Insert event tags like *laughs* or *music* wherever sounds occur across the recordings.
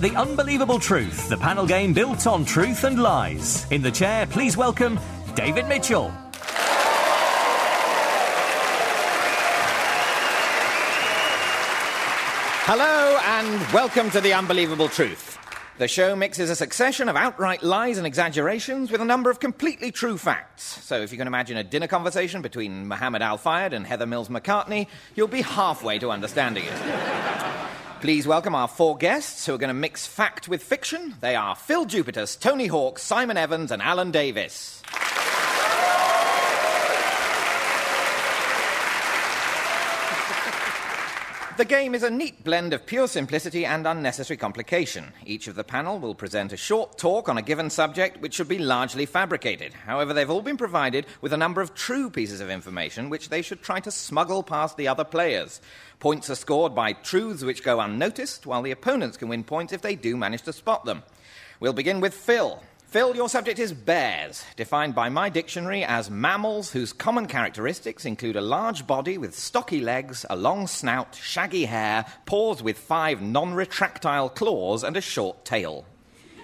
The Unbelievable Truth, the panel game built on truth and lies. In the chair, please welcome David Mitchell. Hello and welcome to The Unbelievable Truth. The show mixes a succession of outright lies and exaggerations with a number of completely true facts. So if you can imagine a dinner conversation between Muhammad Al Fayed and Heather Mills McCartney, you'll be halfway to understanding it. Please welcome our four guests who are going to mix fact with fiction. They are Phil Jupitus, Tony Hawks, Simon Evans, and Alan Davies. The game is a neat blend of pure simplicity and unnecessary complication. Each of the panel will present a short talk on a given subject which should be largely fabricated. However, they've all been provided with a number of true pieces of information which they should try to smuggle past the other players. Points are scored by truths which go unnoticed, while the opponents can win points if they do manage to spot them. We'll begin with Phil. Phil, your subject is bears, defined by my dictionary as mammals whose common characteristics include a large body with stocky legs, a long snout, shaggy hair, paws with five non retractile claws, and a short tail.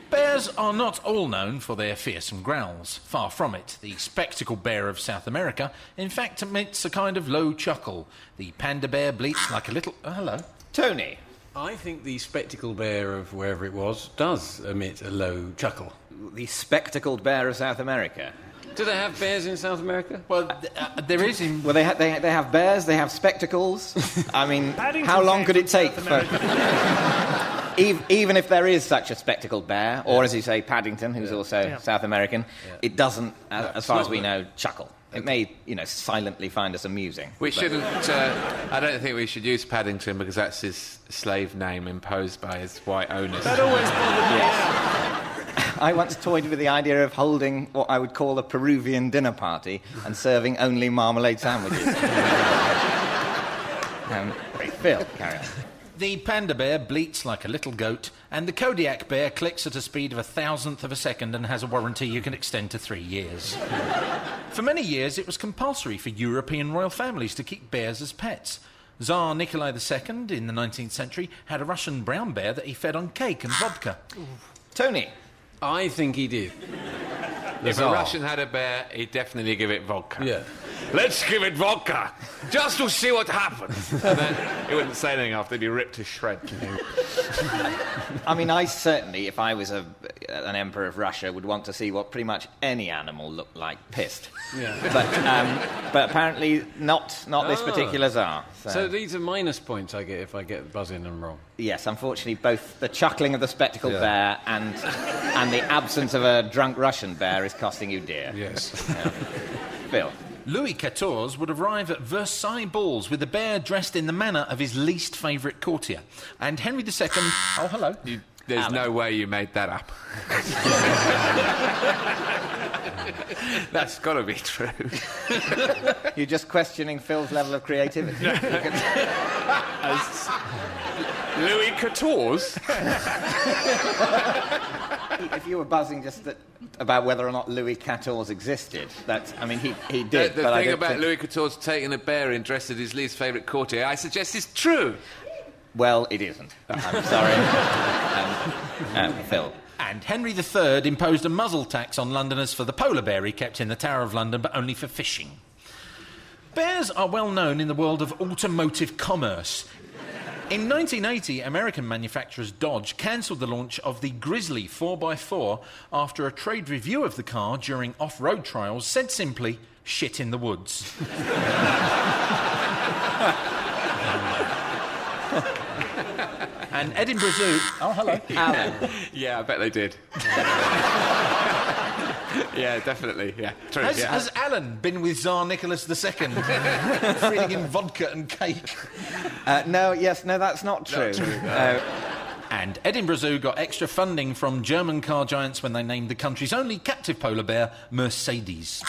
Bears are not all known for their fearsome growls. Far from it. The spectacled bear of South America, in fact, emits a kind of low chuckle. The panda bear bleats like a little. Oh, hello. Tony. I think the spectacled bear of wherever it was does emit a low chuckle. The spectacled bear of South America. Do they have bears in South America? Well, th- uh, there is in. Well, they, ha- they, they have bears, they have spectacles. I mean, *laughs* Paddington how long could it take for. *laughs* even, even if there is such a spectacled bear, or as you say, Paddington, who's also Yeah. South American, it doesn't, as, as far as we the- know, chuckle. It may, you know, silently find us amusing. We but- shouldn't. Uh, I don't think we should use Paddington because that's his slave name imposed by his white owners. That always bothered me. I once toyed with the idea of holding what I would call a Peruvian dinner party and serving only marmalade sandwiches. *laughs* um, Phil, carry on. The panda bear bleats like a little goat, and the Kodiak bear clicks at a speed of a thousandth of a second and has a warranty you can extend to three years. For many years, it was compulsory for European royal families to keep bears as pets. Tsar Nikolai II in the 19th century had a Russian brown bear that he fed on cake and vodka. Tony. I think he did. The If a Russian had a bear, he'd definitely give it vodka. Yeah. Let's give it vodka, just to see what happens. *laughs* And then he wouldn't say anything after he'd be ripped to shreds. I mean, I certainly, if I was a, an emperor of Russia, would want to see what pretty much any animal looked like pissed. Yeah. *laughs* But, um, but apparently not, not this Ah. particular Tsar. So, So these are minus points I get if I get buzzing them wrong. Yes, unfortunately, both the chuckling of the spectacled Yeah. bear and, and the absence of a drunk Russian bear is costing you dear. Yes. Phil. Louis XIV would arrive at Versailles balls with the bear dressed in the manner of his least favourite courtier. And Henry II. Oh, hello. You, there's no way you made that up. *laughs* That's got to be true. You're just questioning Phil's level of creativity. *laughs* Louis XIV? if you were buzzing just that, about whether or not Louis XIV existed, that's, I mean, he, he did. The, the but thing don't about think- Louis XIV taking a bear in dressed as his least favourite courtier, I suggest is true. Well, it isn't. I'm sorry. um, um, Phil. And Henry III imposed a muzzle tax on Londoners for the polar bear he kept in the Tower of London, but only for fishing. Bears are well known in the world of automotive commerce. In 1980, American manufacturers Dodge cancelled the launch of the Grizzly 4x4 after a trade review of the car during off road trials said simply, shit in the woods. *laughs* and Edinburgh Zoo. Oh, hello. Alan. *laughs* Yeah, I bet they did. *laughs* *laughs* yeah, definitely. Yeah, true. Has, yeah. has Alan been with Tsar Nicholas II, *laughs* feeding him vodka and cake? Uh, no, yes, no, that's not true. Uh, And Edinburgh Zoo got extra funding from German car giants when they named the country's only captive polar bear Mercedes.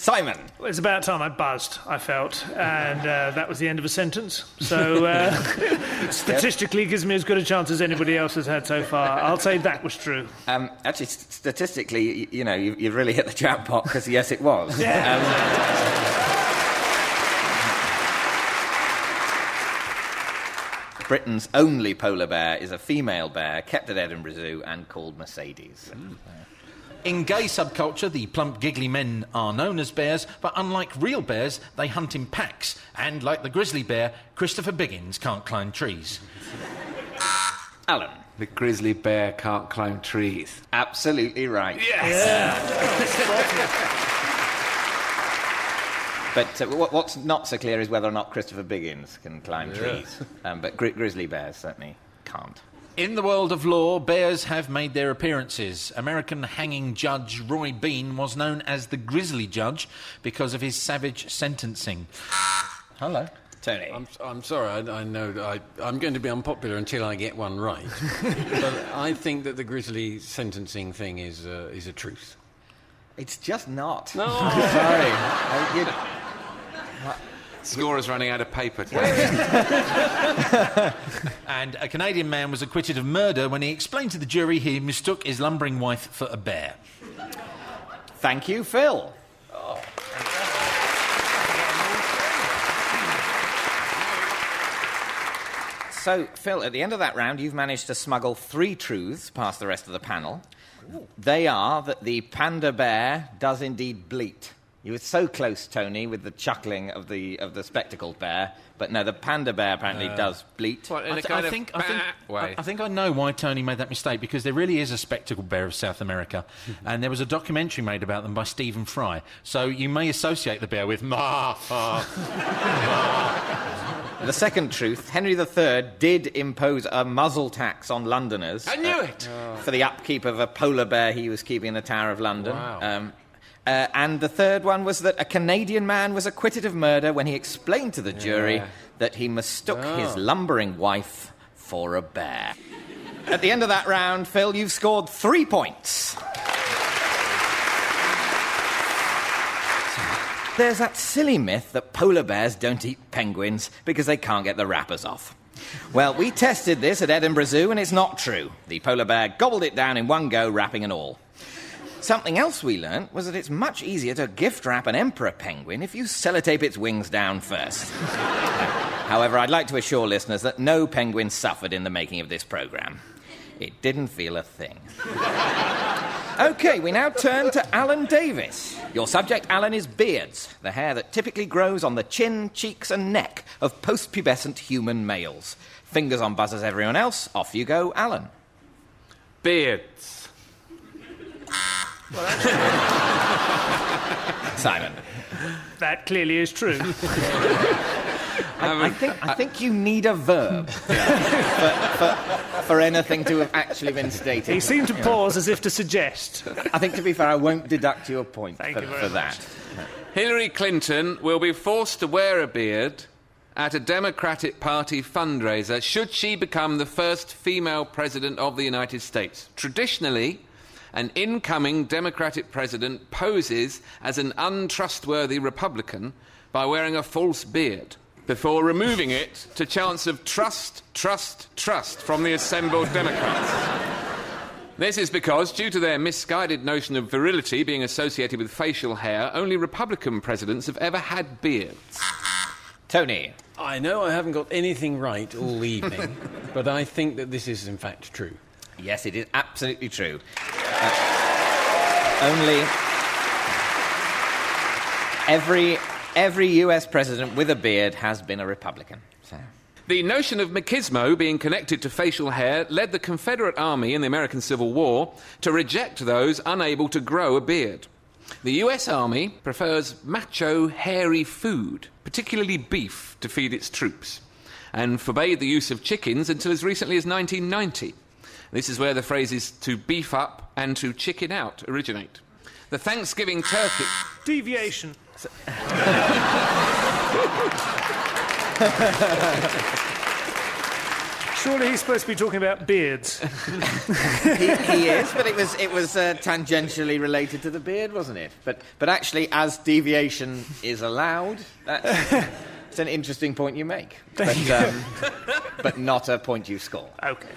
Simon. Well, it's about time I buzzed, I felt, and uh, that was the end of a sentence. So, uh, *laughs* statistically, gives me as good a chance as anybody else has had so far. I'll say that was true. Um, actually, st- statistically, y- you know, you, you've really hit the jackpot because, yes, it was. Um, Britain's only polar bear is a female bear kept at Edinburgh Zoo and called Mercedes. In gay subculture, the plump, giggly men are known as bears, but unlike real bears, they hunt in packs. And like the grizzly bear, Christopher Biggins can't climb trees. *laughs* Alan. The grizzly bear can't climb trees. Absolutely right. Yes! Yeah. *laughs* But uh, what, what's not so clear is whether or not Christopher Biggins can climb trees. Um, but gri- grizzly bears certainly can't. In the world of law, bears have made their appearances. American hanging judge Roy Bean was known as the Grizzly Judge because of his savage sentencing. Hello. Tony. I'm, I'm sorry, I, I know I, I'm going to be unpopular until I get one right. *laughs* but I think that the Grizzly sentencing thing is, uh, is a truth. It's just not. No. *laughs* Sorry. *laughs* You- Scorer's running out of paper. *laughs* And a Canadian man was acquitted of murder when he explained to the jury he mistook his lumbering wife for a bear. Thank you, Phil. So, Phil, at the end of that round, you've managed to smuggle three truths past the rest of the panel. They are that the panda bear does indeed bleat. You were so close, Tony, with the chuckling of the of the spectacled bear, but no, the panda bear apparently does bleat. What, in I, a th- I think, I, think. I, I think I know why Tony made that mistake because there really is a spectacled bear of South America, *laughs* and there was a documentary made about them by Stephen Fry. So you may associate the bear with ma. ma. *laughs* The second truth Henry III did impose a muzzle tax on Londoners. I knew uh, it. For the upkeep of a polar bear he was keeping in the Tower of London. Wow. Um, uh, and the third one was that a Canadian man was acquitted of murder when he explained to the jury Yeah. that he mistook his lumbering wife for a bear. At the end of that round, Phil, you've scored three points. There's that silly myth that polar bears don't eat penguins because they can't get the wrappers off. Well, we tested this at Edinburgh Zoo and it's not true. The polar bear gobbled it down in one go, wrapping and all. But something else we learnt was that it's much easier to gift wrap an emperor penguin if you sellotape its wings down first. *laughs* However, I'd like to assure listeners that no penguin suffered in the making of this programme. It didn't feel a thing. *laughs* Okay, we now turn to Alan Davies. Your subject, Alan, is beards, the hair that typically grows on the chin, cheeks, and neck of post-pubescent human males. Fingers on buzzers, everyone else. Off you go, Alan. Beards. *laughs* Simon. That clearly is true. *laughs* I, I think, I think you need a verb *laughs* for, for, for anything to have actually been stated. he seemed to pause as if to suggest. I think, to be fair, I won't deduct you a point Thank for, you for that. Hillary Clinton will be forced to wear a beard at a Democratic Party fundraiser should she become the first female president of the United States. Traditionally, an incoming Democratic president poses as an untrustworthy Republican by wearing a false beard before removing it to chants of trust, trust, trust from the assembled Democrats. This is because, due to their misguided notion of virility being associated with facial hair, only Republican presidents have ever had beards. Tony. I know I haven't got anything right all evening, *laughs* but I think that this is in fact true. Yes, it is absolutely true. Uh, only every every U.S. president with a beard has been a Republican. So. The notion of machismo being connected to facial hair led the Confederate Army in the American Civil War to reject those unable to grow a beard. The US Army prefers macho, hairy food, particularly beef, to feed its troops, and forbade the use of chickens until as recently as 1990. This is where the phrases to beef up and to chicken out originate. The Thanksgiving turkey. Deviation. *laughs* Surely he's supposed to be talking about beards. he, he is, but it was it was uh, tangentially related to the beard, wasn't it? But but actually, as deviation is allowed, that's it's an interesting point you make. But, um, but not a point you score. Okay.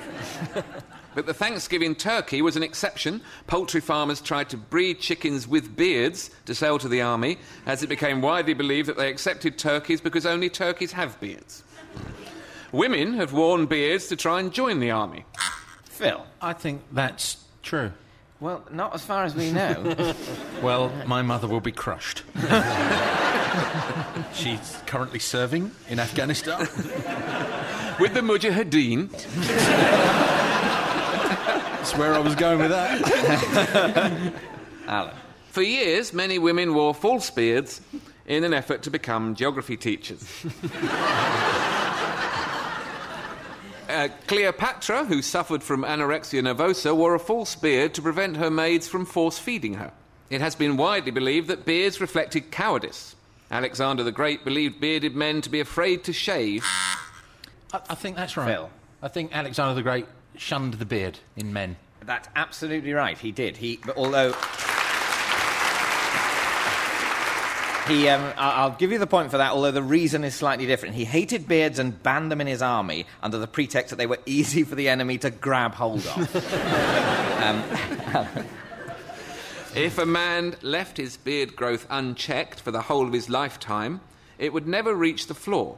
But the Thanksgiving turkey was an exception. Poultry farmers tried to breed chickens with beards to sell to the army, as it became widely believed that they accepted turkeys because only turkeys have beards. Women have worn beards to try and join the army. Phil. I think that's true. Well, not as far as we know. *laughs* Well, my mother will be crushed. *laughs* She's currently serving in Afghanistan. With the Mujahideen, *laughs* That's where I was going with that. *laughs* Alan. for years, many women wore false beards in an effort to become geography teachers. *laughs* Uh, Cleopatra, who suffered from anorexia nervosa, wore a false beard to prevent her maids from force feeding her. It has been widely believed that beards reflected cowardice. Alexander the Great believed bearded men to be afraid to shave. I, I think that's right. Phil. I think Alexander the Great shunned the beard in men. That's absolutely right. He did. He, but although he, um, I- I'll give you the point for that. Although the reason is slightly different. He hated beards and banned them in his army under the pretext that they were easy for the enemy to grab hold of. *laughs* If a man left his beard growth unchecked for the whole of his lifetime, it would never reach the floor.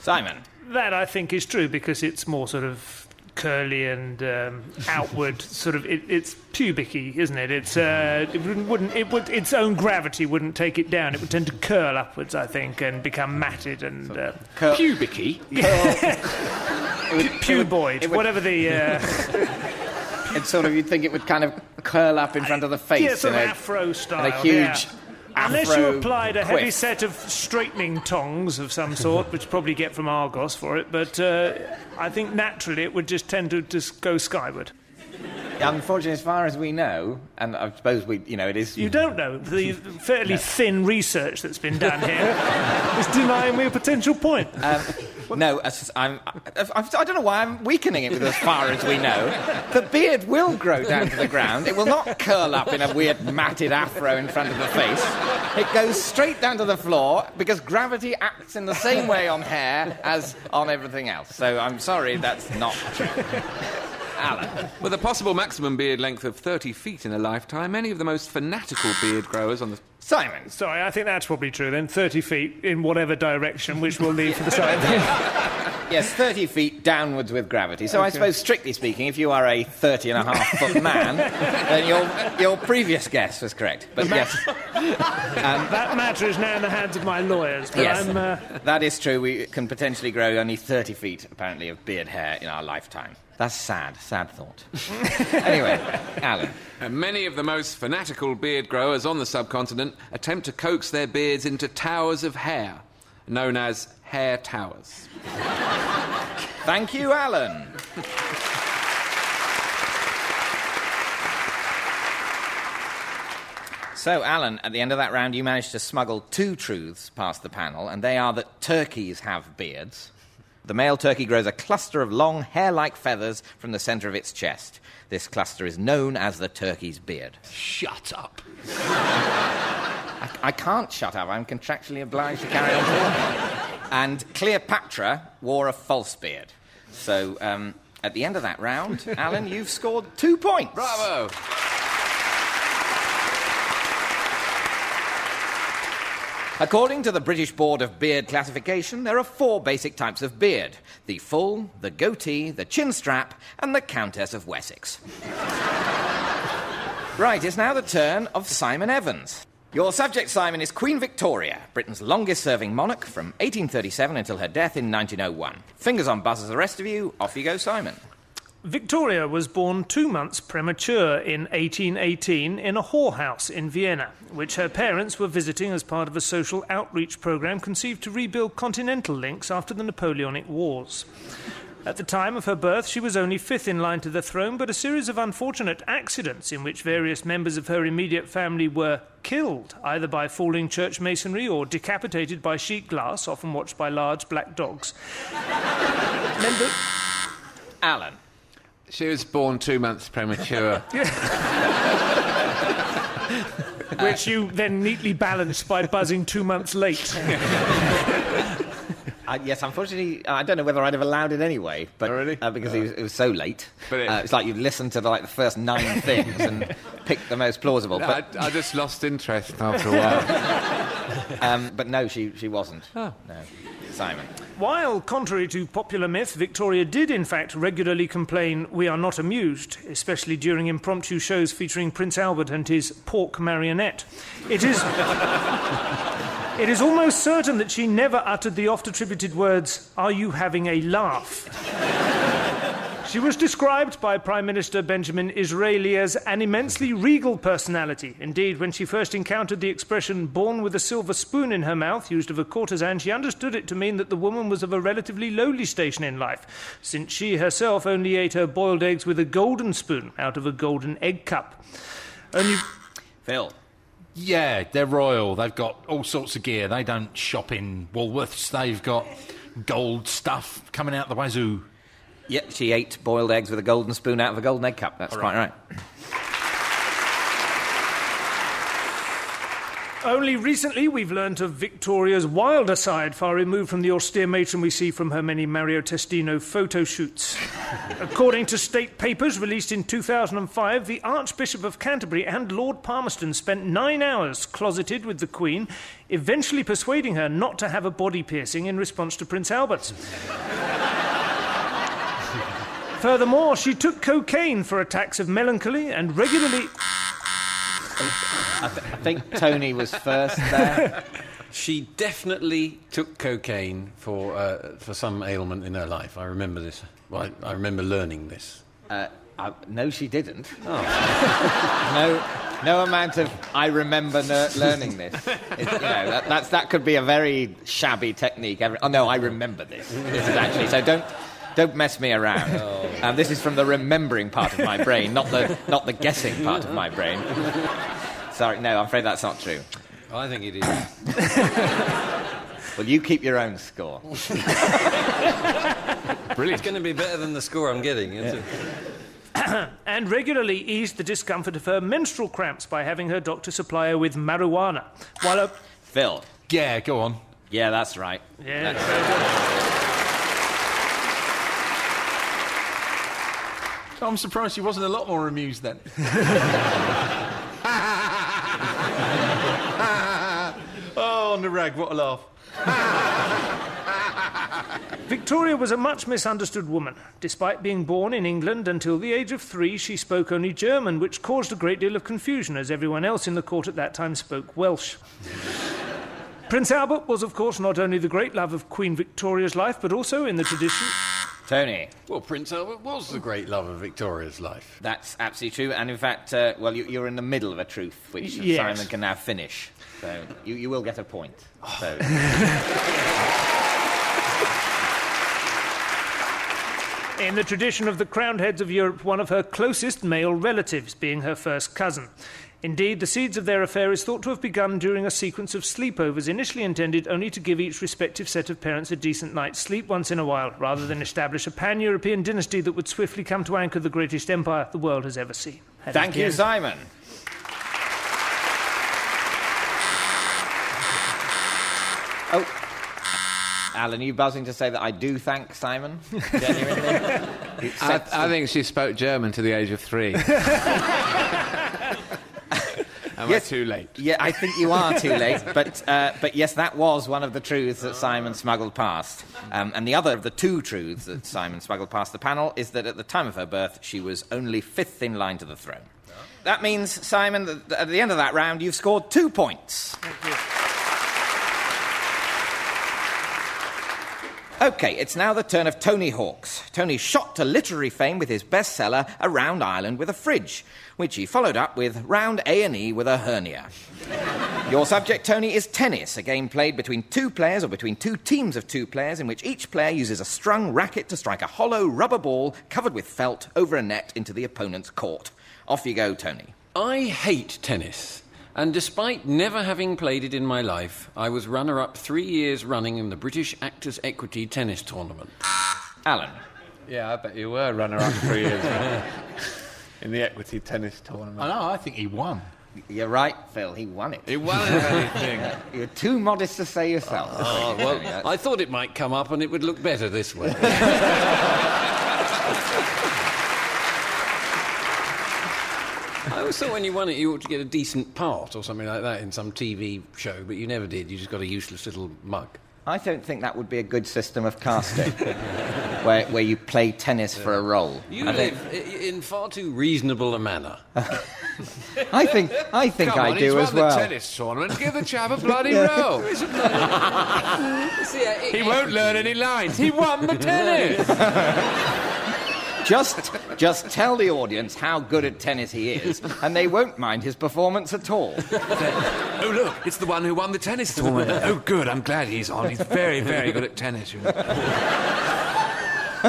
Simon. That I think is true because it's more sort of curly and um, outward, sort of. It, it's pubicy, isn't it? It's uh, it wouldn't, wouldn't it would its own gravity wouldn't take it down. It would tend to curl upwards, I think, and become matted and uh, Pubicy? puboid, it would- whatever the. Uh, It's sort of you'd think it would kind of curl up in front of the face. yeah, sort of afro style. and a huge yeah. Unless you applied a heavy quiff. set of straightening tongs of some sort, which you probably get from Argos for it, but uh, I think naturally it would just tend to just go skyward. Unfortunately, as far as we know, and I suppose we, you know, it is. You don't know. The fairly thin research that's been done here *laughs* is denying me a potential point. Um, no, I'm, I, I don't know why I'm weakening it with as far as we know. The beard will grow down to the ground. It will not curl up in a weird matted afro in front of the face. It goes straight down to the floor because gravity acts in the same way on hair as on everything else. So I'm sorry, that's not true. Alan. With a possible maximum beard length of 30 feet in a lifetime, many of the most fanatical beard growers on the. Simon. Sorry, I think that's probably true then. 30 feet in whatever direction, which we'll leave for the side. *laughs* Yes, 30 feet downwards with gravity. So I suppose, strictly speaking, if you are a 30 and a half foot *laughs* man, then your, your previous guess was correct. But yes, *laughs* that matter is now in the hands of my lawyers, but yes I'm. Uh, that is true. We can potentially grow only 30 feet, apparently, of beard hair in our lifetime. That's sad, sad thought. *laughs* anyway, Alan. And many of the most fanatical beard growers on the subcontinent attempt to coax their beards into towers of hair, known as hair towers. Thank you, Alan. So, Alan, at the end of that round, you managed to smuggle two truths past the panel, and they are that turkeys have beards. The male turkey grows a cluster of long, hair like feathers from the centre of its chest. This cluster is known as the turkey's beard. Shut up. *laughs* I, I can't shut up, I'm contractually obliged to carry on talking. And Cleopatra wore a false beard. So, um, at the end of that round, Alan, you've scored two points. Bravo! According to the British Board of Beard Classification, there are four basic types of beard the full, the goatee, the chin strap, and the Countess of Wessex. *laughs* right, it's now the turn of Simon Evans. Your subject, Simon, is Queen Victoria, Britain's longest serving monarch from 1837 until her death in 1901. Fingers on buzzers, the rest of you. Off you go, Simon. Victoria was born two months premature in 1818 in a whorehouse in Vienna, which her parents were visiting as part of a social outreach program conceived to rebuild continental links after the Napoleonic Wars. At the time of her birth, she was only fifth in line to the throne, but a series of unfortunate accidents in which various members of her immediate family were killed, either by falling church masonry or decapitated by sheet glass, often watched by large black dogs. *laughs* Member- Alan. She was born two months premature. *laughs* which you then neatly balanced by buzzing two months late. *laughs* Uh, yes, unfortunately, I don't know whether I'd have allowed it anyway, but Oh, really? uh, because it, was, it was so late. But it- uh, it's like you listened to the, like the first nine things and *laughs* picked the most plausible. I, But, I just lost interest after a while. Um, but no, she she wasn't. Oh. No, Simon. While, contrary to popular myth, Victoria did in fact regularly complain, We are not amused, especially during impromptu shows featuring Prince Albert and his pork marionette. It is. *laughs* it is almost certain that she never uttered the oft attributed words, Are you having a laugh? She was described by Prime Minister Benjamin Disraeli as an immensely regal personality. Indeed, when she first encountered the expression born with a silver spoon in her mouth, used of a courtesan, she understood it to mean that the woman was of a relatively lowly station in life, since she herself only ate her boiled eggs with a golden spoon out of a golden egg cup. Only. Phil. Yeah, they're royal. They've got all sorts of gear. They don't shop in Woolworths. They've got gold stuff coming out the wazoo. Yep, she ate boiled eggs with a golden spoon out of a golden egg cup. That's quite right. Only recently we've learnt of Victoria's wilder side, far removed from the austere matron we see from her many Mario Testino photo shoots. *laughs* According to state papers released in 2005, the Archbishop of Canterbury and Lord Palmerston spent nine hours closeted with the Queen, eventually persuading her not to have a body piercing in response to Prince Albert's. *laughs* Furthermore, she took cocaine for attacks of melancholy and regularly. I, th- I think Tony was first there. *laughs* She definitely took cocaine for, uh, for some ailment in her life. I remember this. Well, I, I remember learning this. Uh, I, no, she didn't. *laughs* no, no amount of I remember ner- learning this. *laughs* It, you know, that, that's, that could be a very shabby technique. Every, oh no, I remember this. This is actually so. Don't don't mess me around. Oh. Um, this is from the remembering part of my brain, not the not the guessing part of my brain. Sorry, no, I'm afraid that's not true. I think it is. *laughs* Well, you keep your own score. Brilliant. *laughs* It's going to be better than the score I'm getting. isn't it? *coughs* and regularly eased the discomfort of her menstrual cramps by having her doctor supply her with marijuana. While her. Phil. Yeah, go on. Yeah, that's right. Yeah, I'm surprised she wasn't a lot more amused then. *laughs* oh, on the rag, what a laugh. *laughs* Victoria was a much misunderstood woman. Despite being born in England until the age of three, she spoke only German, which caused a great deal of confusion, as everyone else in the court at that time spoke Welsh. Prince Albert was, of course, not only the great love of Queen Victoria's life, but also in the tradition. Tony. Well, Prince Albert was the great love of Victoria's life. That's absolutely true. And in fact, uh, well, you, you're in the middle of a truth, which Yes. Simon can now finish. So you, you will get a point. So. *laughs* In the tradition of the crowned heads of Europe, one of her closest male relatives being her first cousin. Indeed, the seeds of their affair is thought to have begun during a sequence of sleepovers initially intended only to give each respective set of parents a decent night's sleep once in a while, rather than establish a pan European dynasty that would swiftly come to anchor the greatest empire the world has ever seen. That is Thank the you. Simon. Oh, Alan, are you buzzing to say that I do thank Simon? *laughs* Genuinely? I, I think she spoke German to the age of three. *laughs* Am Yes. I too late? Yeah, I think you are too late. *laughs* But, uh, but yes, that was one of the truths that Simon smuggled past. Um, and the other of the two truths that Simon smuggled past the panel is that at the time of her birth, she was only fifth in line to the throne. That means, Simon, that at the end of that round, you've scored two points. Okay, it's now the turn of Tony Hawks. Tony shot to literary fame with his bestseller A Round Ireland with a Fridge, which he followed up with Round A&E with a Hernia. Your subject, Tony, is tennis, a game played between two players or between two teams of two players in which each player uses a strung racket to strike a hollow rubber ball covered with felt over a net into the opponent's court. Off you go, Tony. I hate tennis. And despite never having played it in my life, I was runner up three years running in the British Actors Equity Tennis Tournament. Alan. Yeah, I bet you were runner up three years ago *laughs* in the equity tennis tournament. I know, I think he won. You're right, Phil. He won it. It won anything. *laughs* You're too modest to say yourself. Oh, well, I thought it might come up and it would look better this way. *laughs* I always thought when you won it, you ought to get a decent part or something like that in some TV show, but you never did. You just got a useless little mug. I don't think that would be a good system of casting, *laughs* where, where you play tennis for a role. You I live i- in far too reasonable a manner. *laughs* I think, I, think Come I on, do he's as won well. the tennis tournament. Give the chap a bloody roll. *laughs* he won't learn any lines. He won the tennis. Just, just tell the audience how good at tennis he is, and they won't mind his performance at all. *laughs* oh, look, it's the one who won the tennis tournament. oh, good. I'm glad he's on. He's very, very good at tennis. You know. *laughs*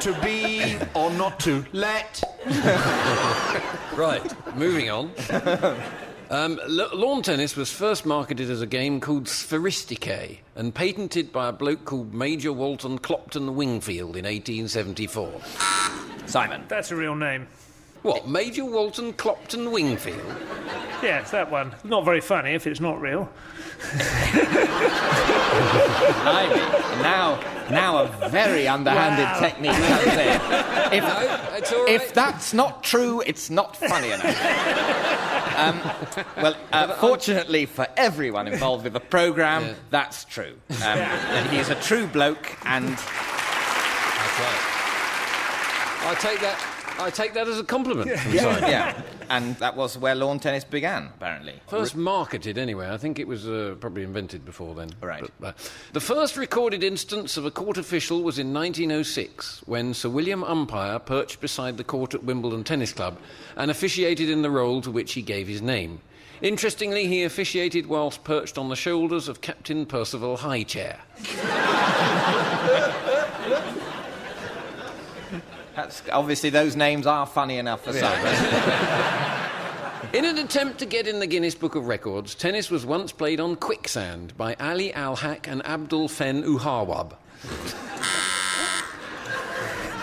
to be or not to let. *laughs* Right, moving on. Um, l- lawn tennis was first marketed as a game called Sphairistike and patented by a bloke called Major Walter Clopton Wingfield in 1874. Simon. That's a real name. What, Major Walter Clopton Wingfield? Yeah, it's that one. Not very funny if it's not real. Blimey. Now, now a very underhanded Wow. technique comes in. *laughs* If, It's all right. if that's not true, it's not funny enough. um, well, uh, fortunately for everyone involved with the programme, that's true. Um, and he's a true bloke, and That's right. I take that. I take that as a compliment. from Simon. yeah, and that was where lawn tennis began, apparently. First marketed, anyway. I think it was uh, probably invented before then. Right. But, uh, the first recorded instance of a court official was in 1906 when Sir William Umpire perched beside the court at Wimbledon Tennis Club and officiated in the role to which he gave his name. Interestingly, he officiated whilst perched on the shoulders of Captain Percival Highchair. *laughs* That's, obviously, those names are funny enough for Simon. In an attempt to get in the Guinness Book of Records, tennis was once played on quicksand by Ali Al Haq and Abdul Fen Uhawab.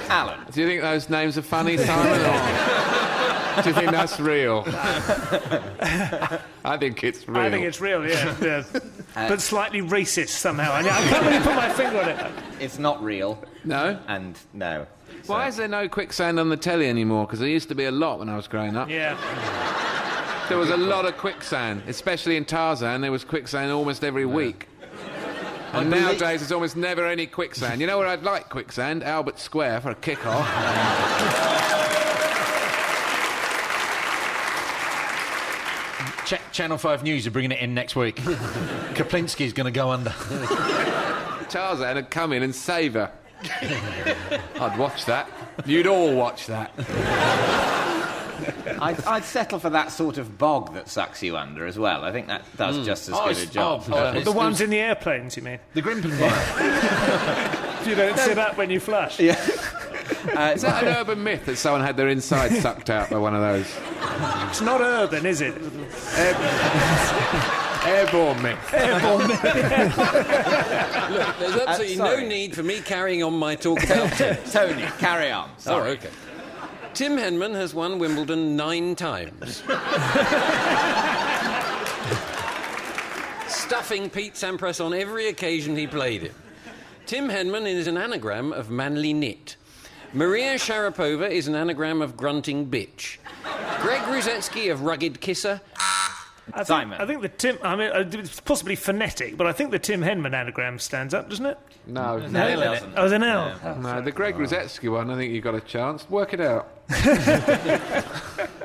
Alan. Do you think those names are funny, Simon? Or do you think that's real? I think it's real. I think it's real, yeah. yeah. Uh, but slightly racist somehow. I, I can't really put my finger on it. It's not real, No? and no. Why is there no quicksand on the telly anymore? Because there used to be a lot when I was growing up. Yeah. There was a lot of quicksand, especially in Tarzan. There was quicksand almost every week. And believe- nowadays, there's almost never any quicksand. You know where I'd like quicksand? Albert Square for a kick-off. *laughs* Ch- Channel 5 News are bringing it in next week. *laughs* Kaplinsky's going to go under. Tarzan would come in and save her. *laughs* I'd watch that. You'd all watch that. *laughs* I'd, I'd settle for that sort of bog that sucks you under as well. I think that does just as Oh, good a job. oh, uh, The ones in the airplanes, you mean? the Grimpen one. *laughs* You don't sit up when you flush. Yeah. Is that an urban myth that someone had their inside sucked out by one of those? It's not urban, is it? Airborne myth. *laughs* There's uh, absolutely no need for me carrying on my talk about *laughs* tennis. Tony, carry on. Oh, Sorry. okay. Tim Henman has won Wimbledon nine times. *laughs* Stuffing Pete Sampras on every occasion he played it. Tim Henman is an anagram of manly knit. Maria Sharapova is an anagram of grunting bitch. Greg Rusedski of rugged kisser. I think, Simon. I think the Tim. I mean, uh, it's possibly phonetic, but I think the Tim Henman anagram stands up, doesn't it? No, No, no, it doesn't. Oh, an L. no. The Greg Rusedski one, I think you've got a chance. Work it out. *laughs*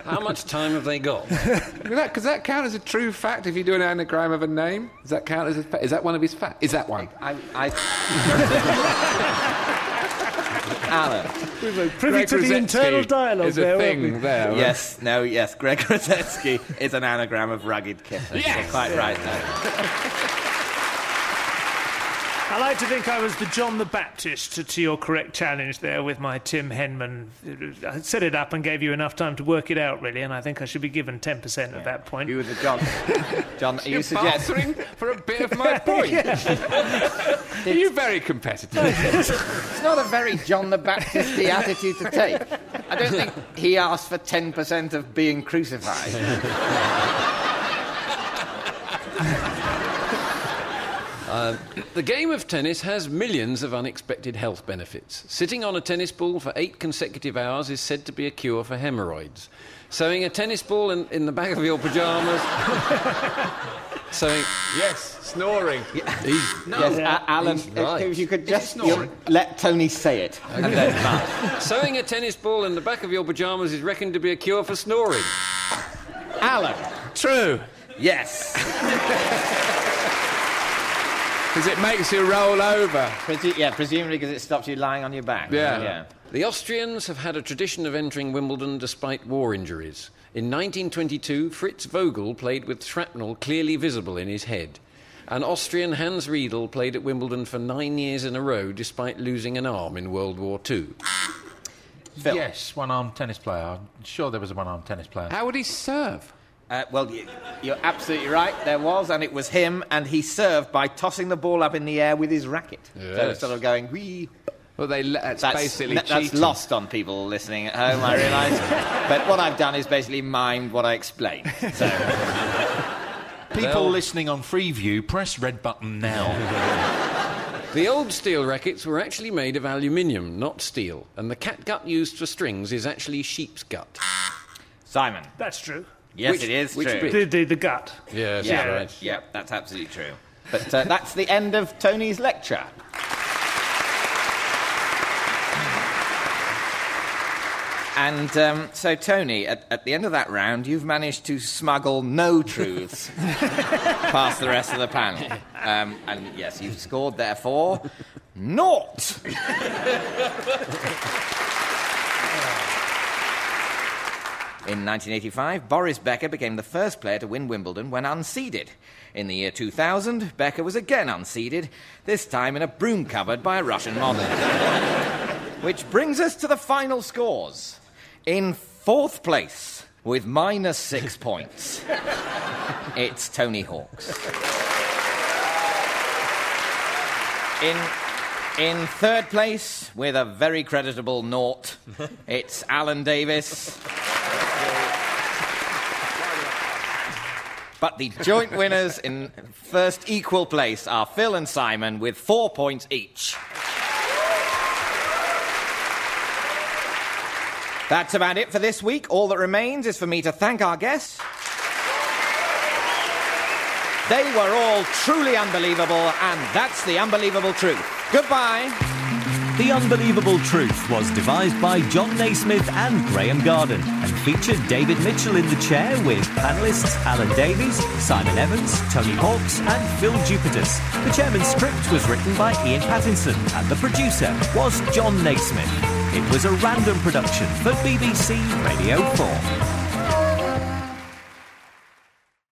How much time have they got? Because that, count as a true fact if you do an anagram of a name? Does that count as a fact? Is that one of his facts? Is that one? I, I... Alan. Privy Greg to the internal dialogue is a there. thing there. Yes, no, yes. Greg Rusedski is an anagram of rugged kisser. You're quite right there. *laughs* I like to think I was the John the Baptist to, to your correct challenge there with my Tim Henman. I set it up and gave you enough time to work it out, really, and I think I should be given 10% at that point. You were the John. *laughs* John, you You're suggest. bartering for a bit of my *laughs* point. Are you very competitive? *laughs* It's not a very John the Baptist attitude to take. I don't think he asked for 10% of being crucified. Uh, the game of tennis has millions of unexpected health benefits. Sitting on a tennis ball for eight consecutive hours is said to be a cure for hemorrhoids. Sewing a tennis ball in, in the back of your pyjamas. *laughs* sewing, yes. Snoring. No, Yes, A- Alan, if- right. if you could just snoring. you- let Tony say it. And then Sewing a tennis ball in the back of your pyjamas is reckoned to be a cure for snoring. Alan. True. Yes. *laughs* Because it makes you roll over. Presu- yeah, presumably because it stops you lying on your back. Yeah. yeah. The Austrians have had a tradition of entering Wimbledon despite war injuries. In 1922, Fritz Vogel played with shrapnel clearly visible in his head. An Austrian Hans Redl played at Wimbledon for nine years in a row despite losing an arm in World War II. Phil. Yes, one armed tennis player. I'm sure there was a one armed tennis player. How would he serve? Uh, well, you, you're absolutely right. There was, and it was him, and he served by tossing the ball up in the air with his racket. So Yes. sort of going, wee. Well, they that's, That's, basically that- that's cheating. lost on people listening at home, I realise. *laughs* but what I've done is basically mimed what I explained. So, *laughs* People listening on Freeview, press red button now. *laughs* The old steel rackets were actually made of aluminium, not steel, and the catgut used for strings is actually sheep's gut. Simon. That's true. Yes, Which- it is which true. bit? The, the, the gut. Yes, Yeah, that's right. yeah, that's absolutely true. But uh, that's the end of Tony's lecture. And um, so, Tony, at, at the end of that round, you've managed to smuggle no truths *laughs* past the rest of the panel. Um, and yes, you've scored, therefore, naught. *laughs* In 1985, Boris Becker became the first player to win Wimbledon when unseeded. In the year 2000, Becker was again unseeded, this time in a broom cupboard by a Russian model. *laughs* Which brings us to the final scores. In fourth place, with minus six *laughs* points, *laughs* it's Tony Hawks. In, in third place, with a very creditable naught, it's Alan Davies. But the joint winners in first equal place are Phil and Simon with four points each. That's about it for this week. All that remains is for me to thank our guests. They were all truly unbelievable, and that's the unbelievable truth. Goodbye. The Unbelievable Truth was devised by Jon Naismith and Graeme Garden and featured David Mitchell in the chair with panellists Alan Davies, Simon Evans, Tony Hawks, and Phil Jupitus. The chairman's script was written by Ian Pattinson and the producer was Jon Naismith. It was a random production for BBC Radio 4.